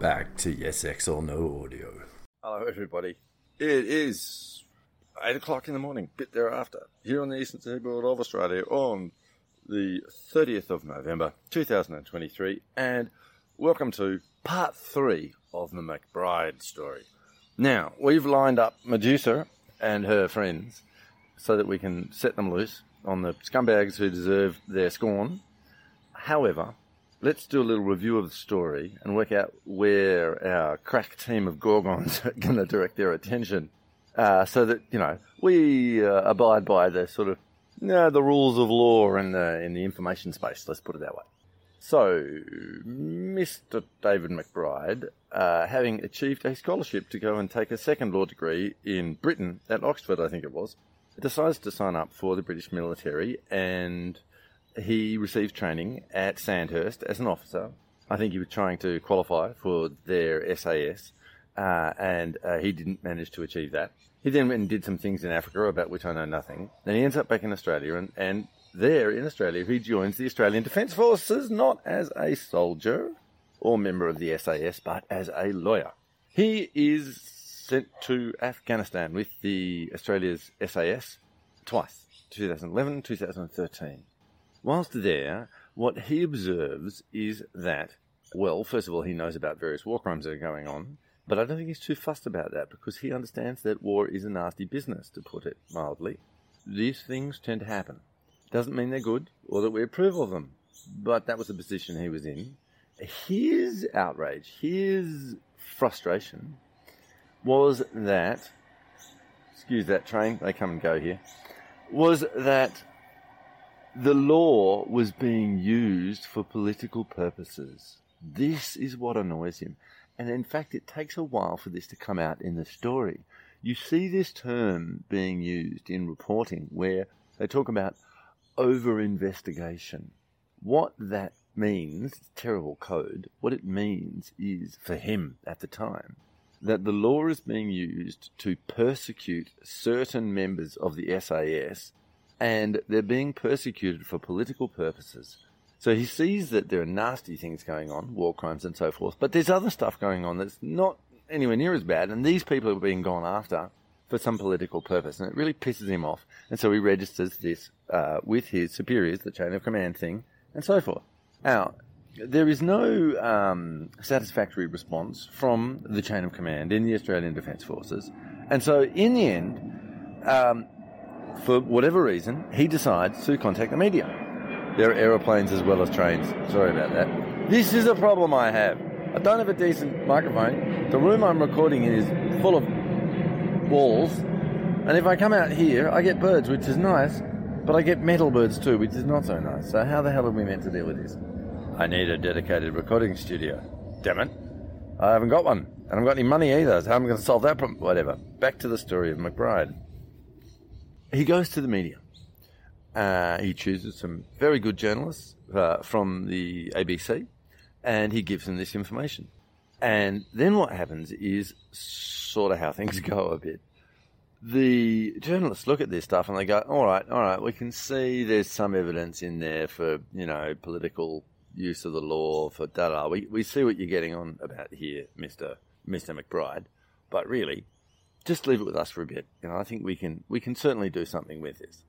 back to Yes X or No Audio. Hello, everybody. It is 8 o'clock in the morning, bit thereafter, here on the eastern seaboard of Australia on the 30th of November 2023, and welcome to part three of the McBride story. Now, we've lined up Medusa and her friends so that we can set them loose on the scumbags who deserve their scorn. However, let's do a little review of the story and work out where our crack team of Gorgons are going to direct their attention uh, so that, you know, we uh, abide by the sort of no, the rules of law in the, in the information space, let's put it that way. So, Mr. David McBride, uh, having achieved a scholarship to go and take a second law degree in Britain, at Oxford, I think it was, decides to sign up for the British military and he received training at Sandhurst as an officer. I think he was trying to qualify for their SAS, uh, and uh, he didn't manage to achieve that. He then went and did some things in Africa about which I know nothing. Then he ends up back in Australia, and, and there in Australia, he joins the Australian Defence Forces not as a soldier or member of the SAS, but as a lawyer. He is sent to Afghanistan with the Australia's SAS twice, 2011, 2013. Whilst there, what he observes is that, well, first of all, he knows about various war crimes that are going on, but I don't think he's too fussed about that because he understands that war is a nasty business, to put it mildly. These things tend to happen. Doesn't mean they're good or that we approve of them, but that was the position he was in. His outrage, his frustration was that, excuse that train, they come and go here, was that the law was being used for political purposes. This is what annoys him. And in fact, it takes a while for this to come out in the story. You see this term being used in reporting where they talk about over investigation. What that means, terrible code, what it means is, for him at the time, that the law is being used to persecute certain members of the SAS and they're being persecuted for political purposes. So he sees that there are nasty things going on, war crimes and so forth, but there's other stuff going on that's not anywhere near as bad, and these people are being gone after for some political purpose, and it really pisses him off. And so he registers this uh, with his superiors, the chain of command thing, and so forth. Now, there is no um, satisfactory response from the chain of command in the Australian Defence Forces, and so in the end, um, for whatever reason, he decides to contact the media. There are aeroplanes as well as trains. Sorry about that. This is a problem I have. I don't have a decent microphone. The room I'm recording in is full of walls. And if I come out here, I get birds, which is nice, but I get metal birds too, which is not so nice. So how the hell are we meant to deal with this? I need a dedicated recording studio. Damn it. I haven't got one. And I haven't got any money either, so how am I going to solve that problem? Whatever. Back to the story of McBride. He goes to the media. Uh, he chooses some very good journalists uh, from the ABC and he gives them this information. And then what happens is sort of how things go a bit. The journalists look at this stuff and they go, all right, all right, we can see there's some evidence in there for, you know, political use of the law, for da da. We, we see what you're getting on about here, Mr. Mr. McBride. But really, just leave it with us for a bit. You know, I think we can we can certainly do something with this.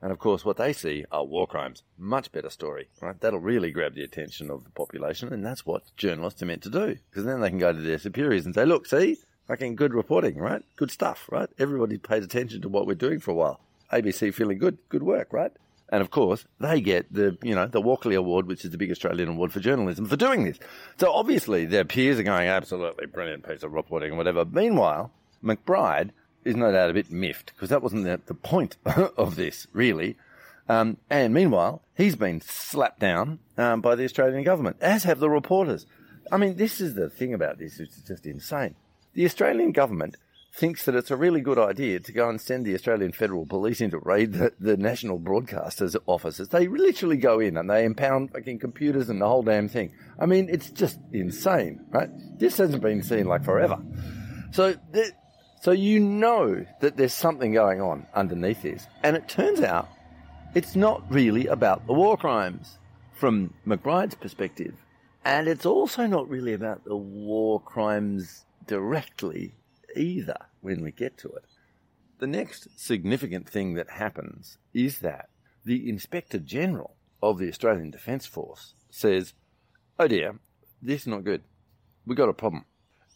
And of course, what they see are war crimes. Much better story, right? That'll really grab the attention of the population, and that's what journalists are meant to do. Because then they can go to their superiors and say, "Look, see, fucking good reporting, right? Good stuff, right? Everybody paid attention to what we're doing for a while. ABC feeling good, good work, right?" And of course, they get the, you know, the Walkley Award, which is the big Australian award for journalism for doing this. So obviously their peers are going, absolutely brilliant piece of reporting, and whatever. Meanwhile, McBride is no doubt a bit miffed because that wasn't the, the point of this, really. Um, and meanwhile, he's been slapped down um, by the Australian government, as have the reporters. I mean, this is the thing about this, it's just insane. The Australian government thinks that it's a really good idea to go and send the Australian Federal Police in to raid the, the national broadcasters' offices. They literally go in and they impound fucking computers and the whole damn thing. I mean, it's just insane, right? This hasn't been seen like forever. So th- so you know that there's something going on underneath this. And it turns out it's not really about the war crimes from McBride's perspective. And it's also not really about the war crimes directly either when we get to it. The next significant thing that happens is that the Inspector General of the Australian Defence Force says, Oh dear, this is not good. We've got a problem.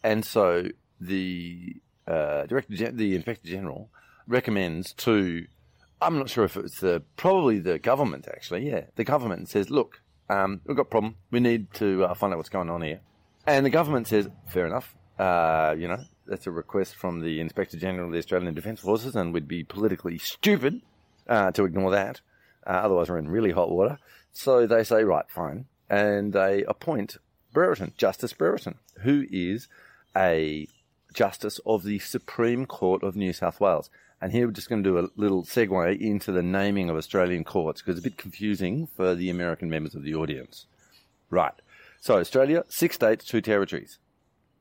And so the uh, Director, the Inspector General recommends to, I'm not sure if it's the, probably the government actually, yeah, the government says, look, um, we've got a problem. We need to uh, find out what's going on here. And the government says, fair enough. Uh, you know, that's a request from the Inspector General of the Australian Defence Forces, and we'd be politically stupid uh, to ignore that. Uh, otherwise, we're in really hot water. So they say, right, fine. And they appoint Brereton, Justice Brereton, who is a Justice of the Supreme Court of New South Wales. And here we're just going to do a little segue into the naming of Australian courts because it's a bit confusing for the American members of the audience. Right. So Australia, six states, two territories.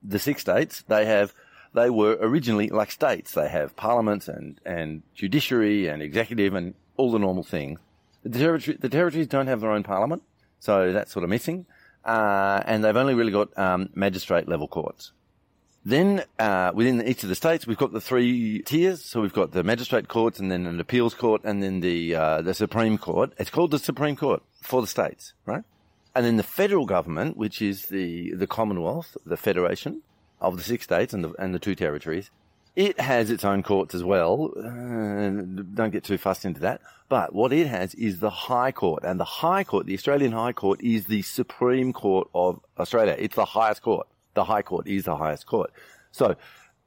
The six states, they have, they were originally like states. They have parliaments and, and judiciary and executive and all the normal things. The, territory, the territories don't have their own parliament, so that's sort of missing. Uh, and they've only really got um, magistrate level courts. Then uh, within each of the states, we've got the three tiers. So we've got the magistrate courts, and then an appeals court, and then the uh, the Supreme Court. It's called the Supreme Court for the states, right? And then the federal government, which is the the Commonwealth, the federation of the six states and the and the two territories, it has its own courts as well. Uh, don't get too fussed into that. But what it has is the High Court, and the High Court, the Australian High Court, is the Supreme Court of Australia. It's the highest court the High Court is the highest court. So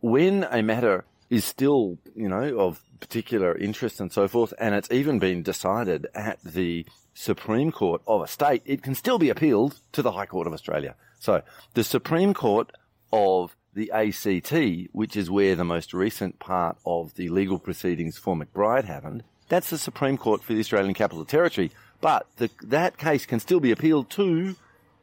when a matter is still, you know, of particular interest and so forth, and it's even been decided at the Supreme Court of a state, it can still be appealed to the High Court of Australia. So the Supreme Court of the ACT, which is where the most recent part of the legal proceedings for McBride happened, that's the Supreme Court for the Australian Capital Territory. But the, that case can still be appealed to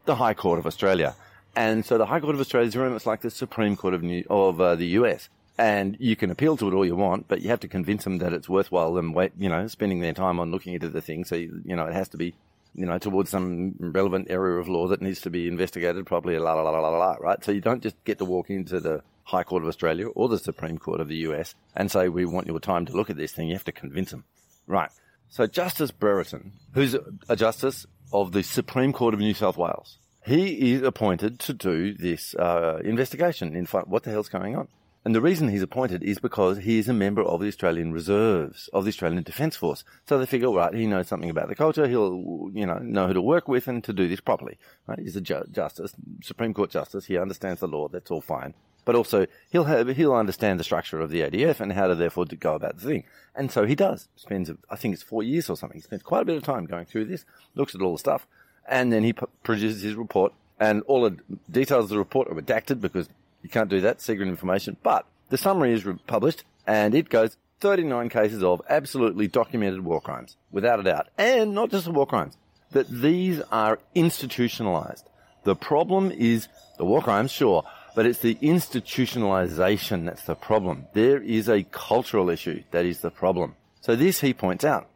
the High Court of Australia. And so the High Court of Australia is very much like the Supreme Court of, New, of uh, the US. And you can appeal to it all you want, but you have to convince them that it's worthwhile them wait, you know, spending their time on looking into the thing. So, you, you know, it has to be, you know, towards some relevant area of law that needs to be investigated properly, la, la, la, la, la, la, right? So you don't just get to walk into the High Court of Australia or the Supreme Court of the US and say, we want your time to look at this thing. You have to convince them. Right. So Justice Brereton, who's a justice of the Supreme Court of New South Wales, he is appointed to do this uh, investigation in what the hell's going on. And the reason he's appointed is because he is a member of the Australian Reserves, of the Australian Defence Force. So they figure, right, he knows something about the culture. He'll, you know, know who to work with and to do this properly. Right? He's a ju- justice, Supreme Court justice. He understands the law. That's all fine. But also, he'll have, he'll understand the structure of the ADF and how to therefore to go about the thing. And so he does. Spends, I think it's four years or something. He spends quite a bit of time going through this, looks at all the stuff, and then he p- produces his report, and all the details of the report are redacted because you can't do that, secret information. But the summary is re- published, and it goes 39 cases of absolutely documented war crimes, without a doubt, and not just the war crimes, that these are institutionalized. The problem is the war crimes, sure, but it's the institutionalization that's the problem. There is a cultural issue that is the problem. So this he points out,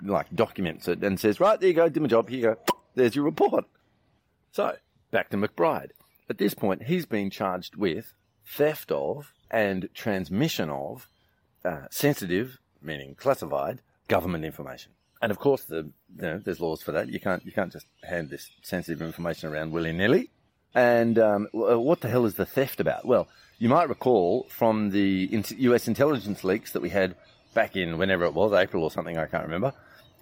like documents it and says, right, there you go, did my job, here you go there's your report. So, back to McBride. At this point, he's been charged with theft of and transmission of uh, sensitive, meaning classified, government information. And of course, the, you know, there's laws for that. You can't you can't just hand this sensitive information around willy nilly. And um, uh, what the hell is the theft about? Well, you might recall from the U.S. intelligence leaks that we had back in whenever it was, April or something, I can't remember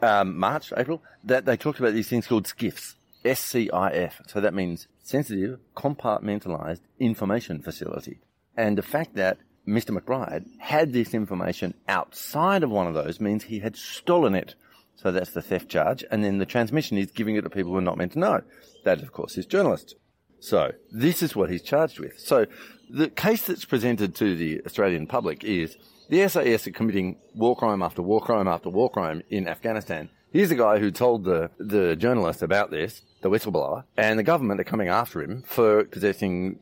um, March, April, that they talked about these things called SCIFs. S-C-I-F. So that means sensitive, compartmentalized information facility. And the fact that Mr. McBride had this information outside of one of those means he had stolen it. So that's the theft charge. And then the transmission is giving it to people who are not meant to know. That, of course, is journalists. So this is what he's charged with. So the case that's presented to the Australian public is the SAS are committing war crime after war crime after war crime in Afghanistan. Here's a guy who told the, the journalist about this, the whistleblower, and the government are coming after him for possessing,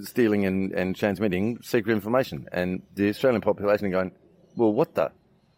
stealing and, and transmitting secret information. And the Australian population are going, well, what the?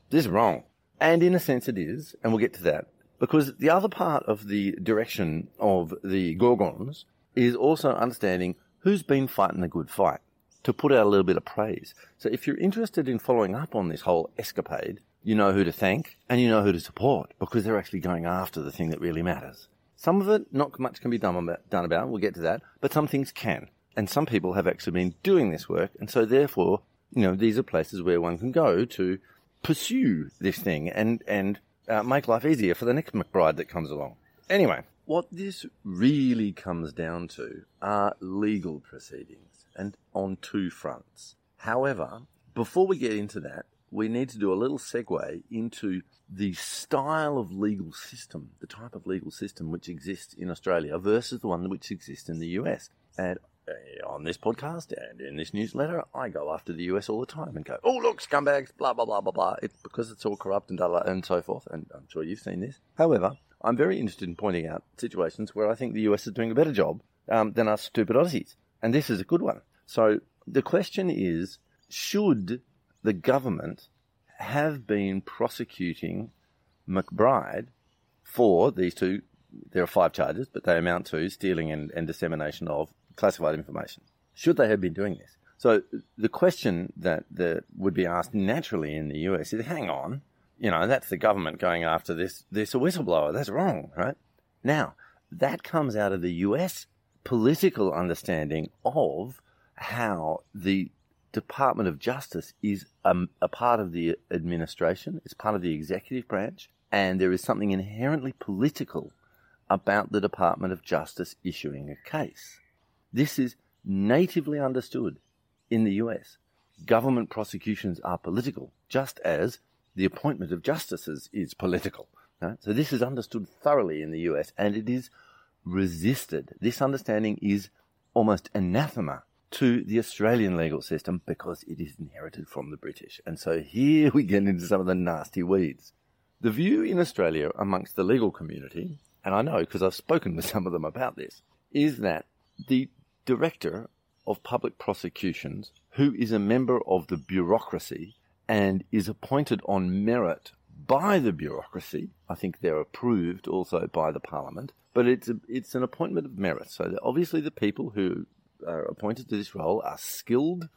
This is wrong. And in a sense it is, and we'll get to that. Because the other part of the direction of the Gorgons is also understanding who's been fighting the good fight to put out a little bit of praise. So if you're interested in following up on this whole escapade, you know who to thank and you know who to support because they're actually going after the thing that really matters. Some of it, not much can be done about, done about, we'll get to that, but some things can. And some people have actually been doing this work, and so therefore, you know, these are places where one can go to pursue this thing and, and uh, make life easier for the next McBride that comes along. Anyway, what this really comes down to are legal proceedings, and on two fronts. However, before we get into that, we need to do a little segue into the style of legal system, the type of legal system which exists in Australia versus the one which exists in the US. And uh, on this podcast and in this newsletter, I go after the US all the time and go, oh, look, scumbags, blah, blah, blah, blah, blah. It's because it's all corrupt and, blah, and so forth. And I'm sure you've seen this. However, I'm very interested in pointing out situations where I think the US is doing a better job um, than us stupid Aussies. And this is a good one. So the question is, should the government have been prosecuting McBride for these two. There are five charges, but they amount to stealing and, and dissemination of classified information. Should they have been doing this? So the question that, that would be asked naturally in the US is, hang on, you know, that's the government going after this, this whistleblower. That's wrong, right? Now, that comes out of the US political understanding of how the Department of Justice is um, a part of the administration, it's part of the executive branch, and there is something inherently political about the Department of Justice issuing a case. This is natively understood in the US. Government prosecutions are political, just as the appointment of justices is political. Right? So this is understood thoroughly in the US, and it is resisted. This understanding is almost anathema to the Australian legal system because it is inherited from the British. And so here we get into some of the nasty weeds. The view in Australia amongst the legal community, and I know because I've spoken with some of them about this, is that the Director of Public Prosecutions, who is a member of the bureaucracy and is appointed on merit by the bureaucracy, I think they're approved also by the Parliament, but it's a, it's an appointment of merit. So obviously the people who are appointed to this role are skilled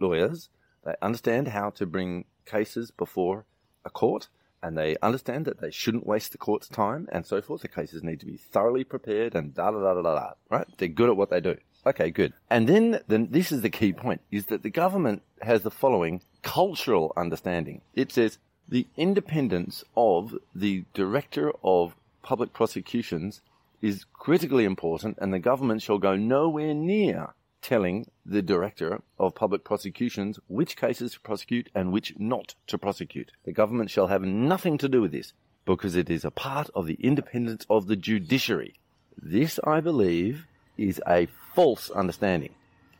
lawyers. They understand how to bring cases before a court and they understand that they shouldn't waste the court's time and so forth. The cases need to be thoroughly prepared and da da da da da. right? They're good at what they do. Okay, good. And then, then this is the key point: is that the government has the following cultural understanding. It says the independence of the director of public prosecutions is critically important, and the government shall go nowhere near telling the Director of Public Prosecutions which cases to prosecute and which not to prosecute. The government shall have nothing to do with this because it is a part of the independence of the judiciary. This, I believe, is a false understanding.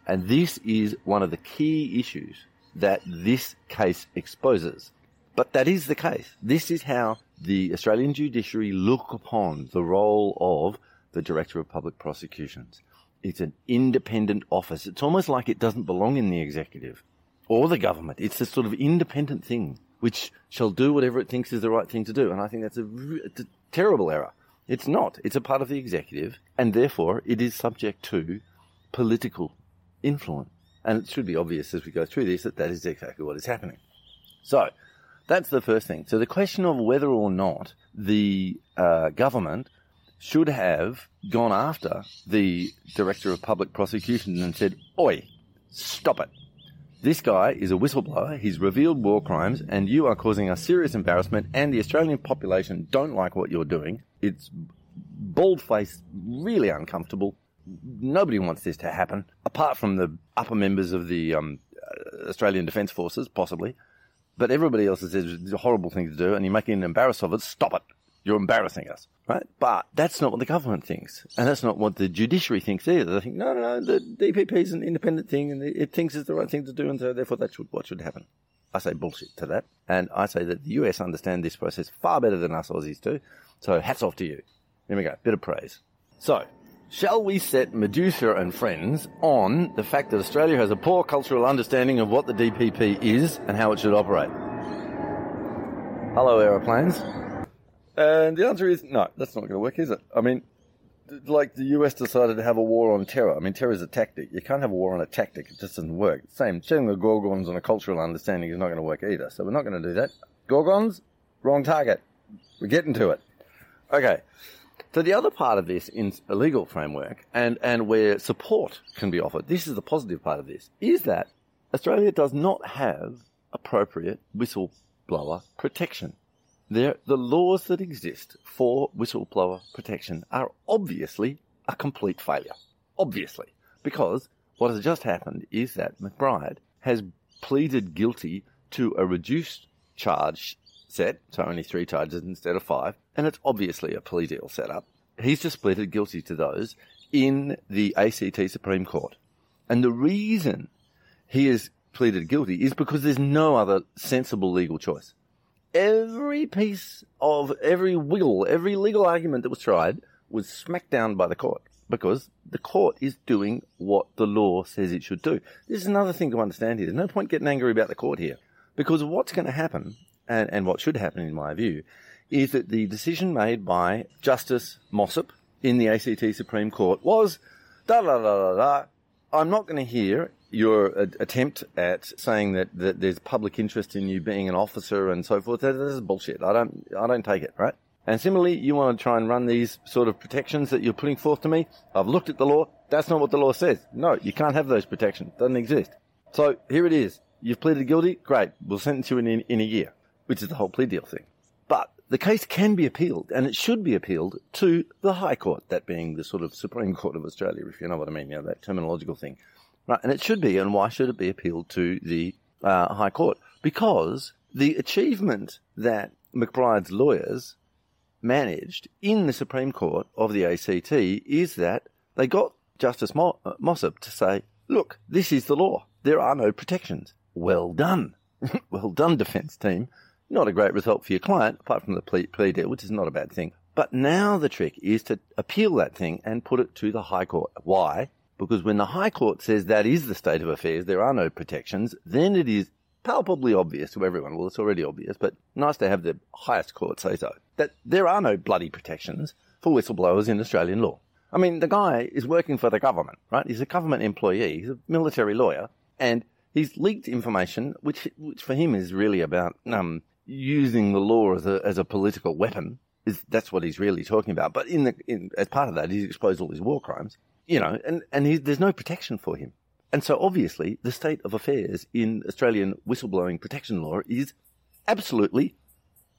And this is one of the key issues that this case exposes. But that is the case. This is how the Australian judiciary look upon the role of the Director of Public Prosecutions. It's an independent office. It's almost like it doesn't belong in the executive or the government. It's a sort of independent thing which shall do whatever it thinks is the right thing to do. And I think that's a, a terrible error. It's not. It's a part of the executive, and therefore it is subject to political influence. And it should be obvious as we go through this that that is exactly what is happening. So, that's the first thing. So the question of whether or not the uh, government should have gone after the director of public prosecutions and said, "Oi, stop it! This guy is a whistleblower. He's revealed war crimes, and you are causing us serious embarrassment. And the Australian population don't like what you're doing. It's bald faced, really uncomfortable. Nobody wants this to happen, apart from the upper members of the um, Australian Defence Forces, possibly." But everybody else says it's a horrible thing to do, and you're making an embarrass of it. Stop it. You're embarrassing us, right? But that's not what the government thinks, and that's not what the judiciary thinks either. They think, no, no, no, the DPP is an independent thing, and it thinks it's the right thing to do, and so therefore that's what should happen. I say bullshit to that, and I say that the US understand this process far better than us Aussies do. So hats off to you. Here we go, bit of praise. So Shall we set Medusa and friends on the fact that Australia has a poor cultural understanding of what the DPP is and how it should operate? Hello, aeroplanes. And the answer is no, that's not going to work, is it? I mean, like the US decided to have a war on terror. I mean, terror is a tactic. You can't have a war on a tactic. It just doesn't work. Same, sharing the Gorgons on a cultural understanding is not going to work either. So we're not going to do that. Gorgons, wrong target. We're getting to it. Okay. So the other part of this in a legal framework and, and where support can be offered, this is the positive part of this, is that Australia does not have appropriate whistleblower protection. There, the laws that exist for whistleblower protection are obviously a complete failure. Obviously. Because what has just happened is that McBride has pleaded guilty to a reduced charge set, so only three charges instead of five, and it's obviously a plea deal set up. He's just pleaded guilty to those in the ACT Supreme Court. And the reason he has pleaded guilty is because there's no other sensible legal choice every piece of every wiggle, every legal argument that was tried was smacked down by the court because the court is doing what the law says it should do. This is another thing to understand here. There's no point getting angry about the court here because what's going to happen, and, and what should happen in my view, is that the decision made by Justice Mossop in the ACT Supreme Court was da da da da da. I'm not going to hear your attempt at saying that, that there's public interest in you being an officer and so forth, that is bullshit. I don't, I don't take it, right? And similarly, you want to try and run these sort of protections that you're putting forth to me. I've looked at the law. That's not what the law says. No, you can't have those protections. Doesn't exist. So here it is. You've pleaded guilty. Great. We'll sentence you in, in, in a year, which is the whole plea deal thing. But the case can be appealed and it should be appealed to the High Court, that being the sort of Supreme Court of Australia, if you know what I mean, you know, that terminological thing. Right, and it should be. And why should it be appealed to the uh, High Court? Because the achievement that McBride's lawyers managed in the Supreme Court of the ACT is that they got Justice uh, Mossop to say, look, this is the law. There are no protections. Well done. well done, defence team. Not a great result for your client, apart from the plea, plea deal, which is not a bad thing. But now the trick is to appeal that thing and put it to the High Court. Why? Because when the High Court says that is the state of affairs, there are no protections, then it is palpably obvious to everyone. Well, it's already obvious, but nice to have the highest court say so. That there are no bloody protections for whistleblowers in Australian law. I mean, the guy is working for the government, right? He's a government employee. He's a military lawyer, and he's leaked information, which, which for him is really about um, using the law as a as a political weapon. Is that's what he's really talking about. But in the in, as part of that, he's exposed all these war crimes you know, and, and he, there's no protection for him. And so obviously the state of affairs in Australian whistleblowing protection law is absolutely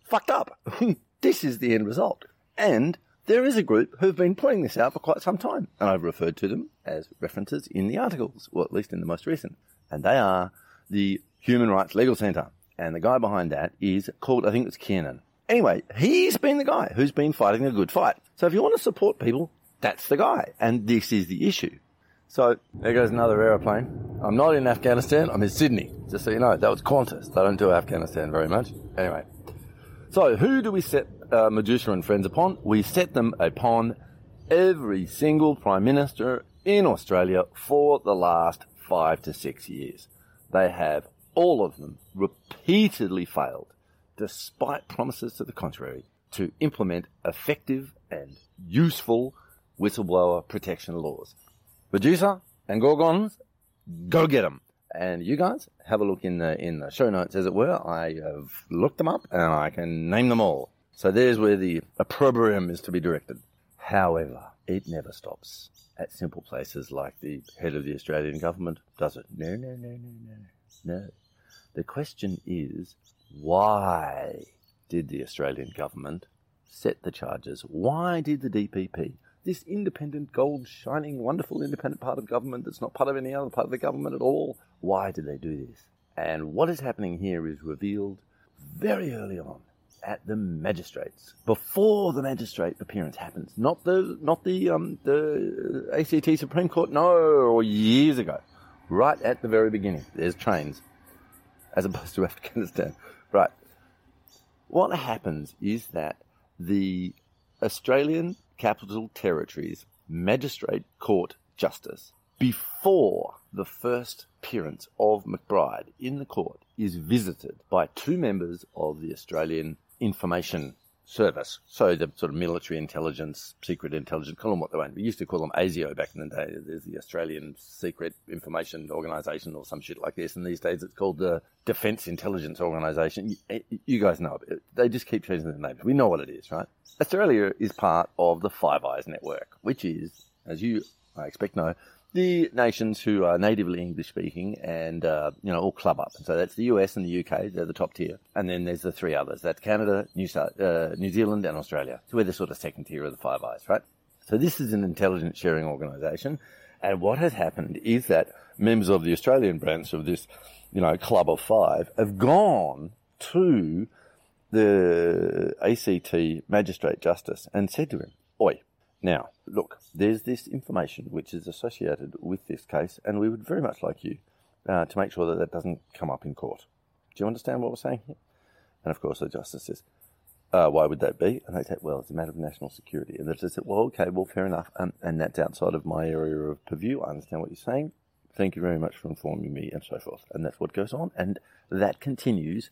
fucked up. this is the end result. And there is a group who've been pointing this out for quite some time. And I've referred to them as references in the articles, or at least in the most recent. And they are the Human Rights Legal Centre. And the guy behind that is called, I think it's Kiernan. Anyway, he's been the guy who's been fighting a good fight. So if you want to support people that's the guy. And this is the issue. So there goes another aeroplane. I'm not in Afghanistan. I'm in Sydney. Just so you know, that was Qantas. They don't do Afghanistan very much. Anyway. So who do we set uh, Medusa and friends upon? We set them upon every single Prime Minister in Australia for the last five to six years. They have, all of them, repeatedly failed, despite promises to the contrary, to implement effective and useful whistleblower protection laws. Medusa and Gorgons, go get them. And you guys have a look in the in the show notes, as it were. I have looked them up and I can name them all. So there's where the opprobrium is to be directed. However, it never stops at simple places like the head of the Australian government, does it? No, no, no, no, no, no. The question is, why did the Australian government set the charges? Why did the DPP this independent, gold, shining, wonderful independent part of government that's not part of any other part of the government at all. Why did they do this? And what is happening here is revealed very early on at the magistrates before the magistrate appearance happens. Not the not the um the ACT Supreme Court. No, or years ago, right at the very beginning. There's trains, as opposed to Afghanistan. Right. What happens is that the Australian Capital Territories Magistrate Court Justice before the first appearance of McBride in the court is visited by two members of the Australian Information service. So the sort of military intelligence, secret intelligence, call them what they want. We used to call them ASIO back in the day. There's the Australian Secret Information Organisation or some shit like this. And these days it's called the Defence Intelligence Organisation. You, eh, you guys know it. They just keep changing the names. We know what it is, right? Australia is part of the Five Eyes network, which is, as you, I expect, know, the nations who are natively English speaking and, uh, you know, all club up. So that's the US and the UK, they're the top tier. And then there's the three others. That's Canada, New, South, uh, New Zealand and Australia. So we're the sort of second tier of the Five Eyes, right? So this is an intelligence sharing organisation. And what has happened is that members of the Australian branch of this, you know, club of five have gone to the ACT magistrate justice and said to him, Oi, now, look, there's this information which is associated with this case, and we would very much like you uh, to make sure that that doesn't come up in court. Do you understand what we're saying here? And of course, the justice says, uh, why would that be? And they say, well, it's a matter of national security. And the judge said, well, okay, well, fair enough. Um, and that's outside of my area of purview. I understand what you're saying. Thank you very much for informing me, and so forth. And that's what goes on. And that continues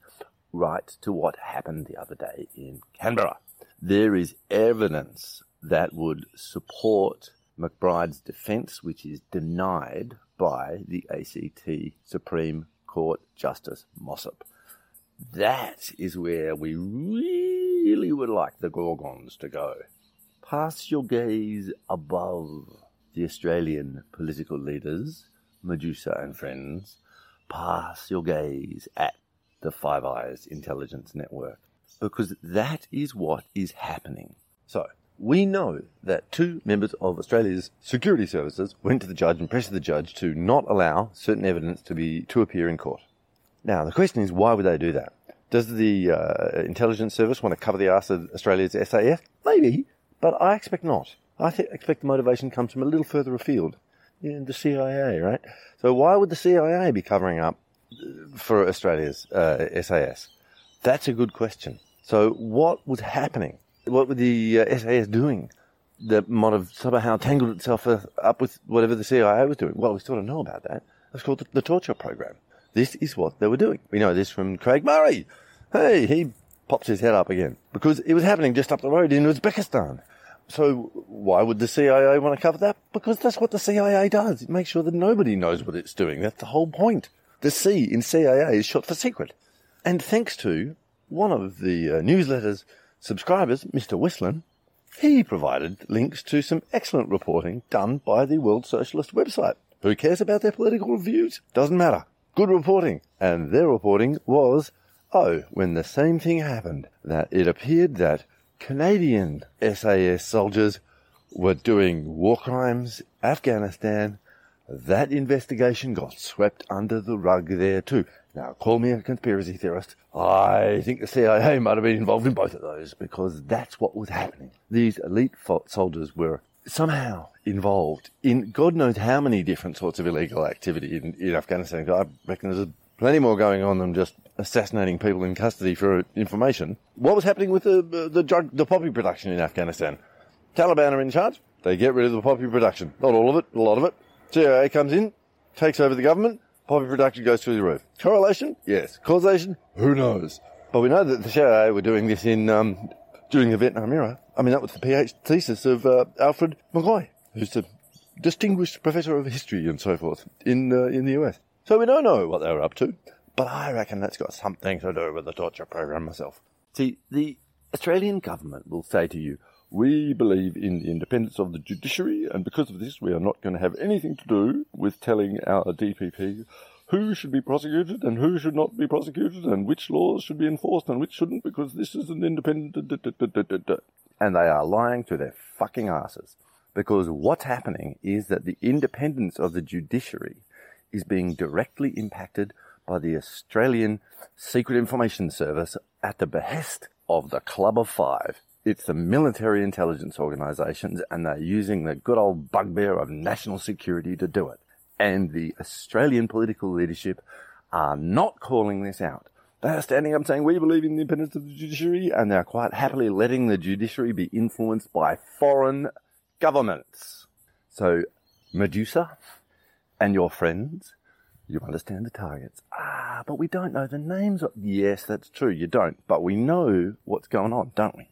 right to what happened the other day in Canberra. There is evidence that would support McBride's defence, which is denied by the ACT Supreme Court Justice Mossop. That is where we really would like the Gorgons to go. Pass your gaze above the Australian political leaders, Medusa and friends. Pass your gaze at the Five Eyes Intelligence Network. Because that is what is happening. So, we know that two members of Australia's security services went to the judge and pressured the judge to not allow certain evidence to be to appear in court. Now, the question is, why would they do that? Does the uh, intelligence service want to cover the ass of Australia's SAS? Maybe, but I expect not. I th- expect the motivation comes from a little further afield, the CIA, right? So why would the CIA be covering up uh, for Australia's uh, SAS? That's a good question. So what was happening? What were the uh, SAS doing that might have somehow tangled itself uh, up with whatever the CIA was doing? Well, we still don't know about that. That's called the, the torture program. This is what they were doing. We know this from Craig Murray. Hey, he pops his head up again because it was happening just up the road in Uzbekistan. So why would the CIA want to cover that? Because that's what the CIA does. It makes sure that nobody knows what it's doing. That's the whole point. The C in CIA is short for secret. And thanks to one of the uh, newsletters subscribers, Mr. Whistlin, he provided links to some excellent reporting done by the World Socialist website. Who cares about their political views? Doesn't matter. Good reporting. And their reporting was, oh, when the same thing happened, that it appeared that Canadian SAS soldiers were doing war crimes, Afghanistan, that investigation got swept under the rug there too. Now, call me a conspiracy theorist. I think the CIA might have been involved in both of those because that's what was happening. These elite soldiers were somehow involved in God knows how many different sorts of illegal activity in, in Afghanistan. I reckon there's plenty more going on than just assassinating people in custody for information. What was happening with the the drug, the poppy production in Afghanistan? Taliban are in charge. They get rid of the poppy production. Not all of it, a lot of it. CIA comes in, takes over the government, poppy production goes through the roof. Correlation? Yes. Causation? Who knows? But we know that the CIA were doing this in um, during the Vietnam era. I mean, that was the PhD thesis of uh, Alfred McCoy, who's a distinguished professor of history and so forth in uh, in the US. So we don't know what they were up to, but I reckon that's got something to do with the torture program myself. See, the Australian government will say to you, we believe in the independence of the judiciary, and because of this, we are not going to have anything to do with telling our DPP who should be prosecuted and who should not be prosecuted, and which laws should be enforced and which shouldn't, because this is an independent. And they are lying to their fucking asses. Because what's happening is that the independence of the judiciary is being directly impacted by the Australian Secret Information Service at the behest of the Club of Five it's the military intelligence organizations and they're using the good old bugbear of national security to do it. And the Australian political leadership are not calling this out. They are standing up saying we believe in the independence of the judiciary and they're quite happily letting the judiciary be influenced by foreign governments. So, Medusa and your friends, you understand the targets. Ah, but we don't know the names of. Yes, that's true, you don't. But we know what's going on, don't we?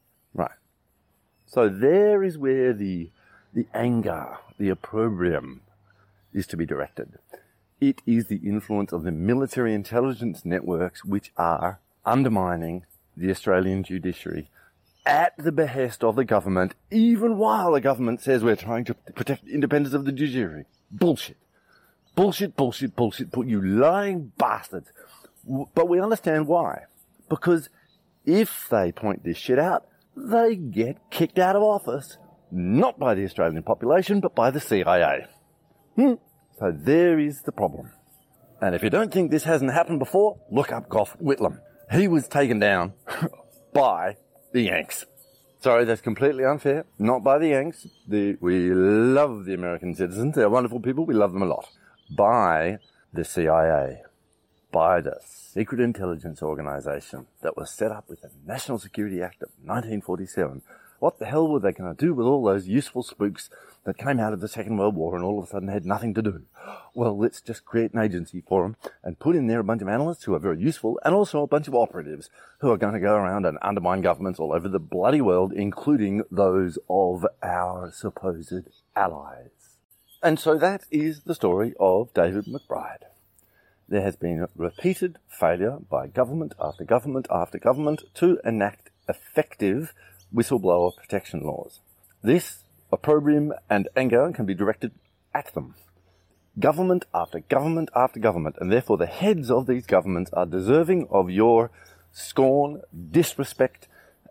So there is where the, the anger, the opprobrium is to be directed. It is the influence of the military intelligence networks which are undermining the Australian judiciary at the behest of the government, even while the government says we're trying to protect the independence of the judiciary. Bullshit. Bullshit, bullshit, bullshit, Put you lying bastards. But we understand why. Because if they point this shit out, they get kicked out of office, not by the Australian population, but by the CIA. Hmm. So there is the problem. And if you don't think this hasn't happened before, look up Gough Whitlam. He was taken down by the Yanks. Sorry, that's completely unfair. Not by the Yanks. The, we love the American citizens. They're wonderful people. We love them a lot. By the CIA. By the secret intelligence organization that was set up with the National Security Act of 1947. What the hell were they going to do with all those useful spooks that came out of the Second World War and all of a sudden had nothing to do? Well, let's just create an agency for them and put in there a bunch of analysts who are very useful and also a bunch of operatives who are going to go around and undermine governments all over the bloody world, including those of our supposed allies. And so that is the story of David McBride there has been repeated failure by government after government after government to enact effective whistleblower protection laws. This opprobrium and anger can be directed at them. Government after government after government, and therefore the heads of these governments are deserving of your scorn, disrespect,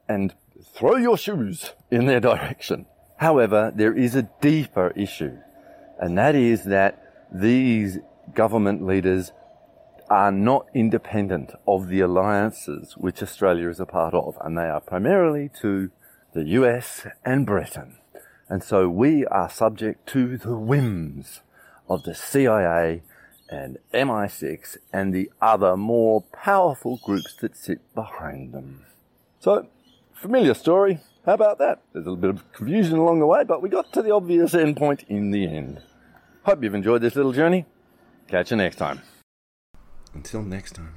and throw your shoes in their direction. However, there is a deeper issue, and that is that these government leaders are not independent of the alliances which Australia is a part of, and they are primarily to the US and Britain. And so we are subject to the whims of the CIA and MI6 and the other more powerful groups that sit behind them. So, familiar story. How about that? There's a little bit of confusion along the way, but we got to the obvious endpoint in the end. Hope you've enjoyed this little journey. Catch you next time. Until next time.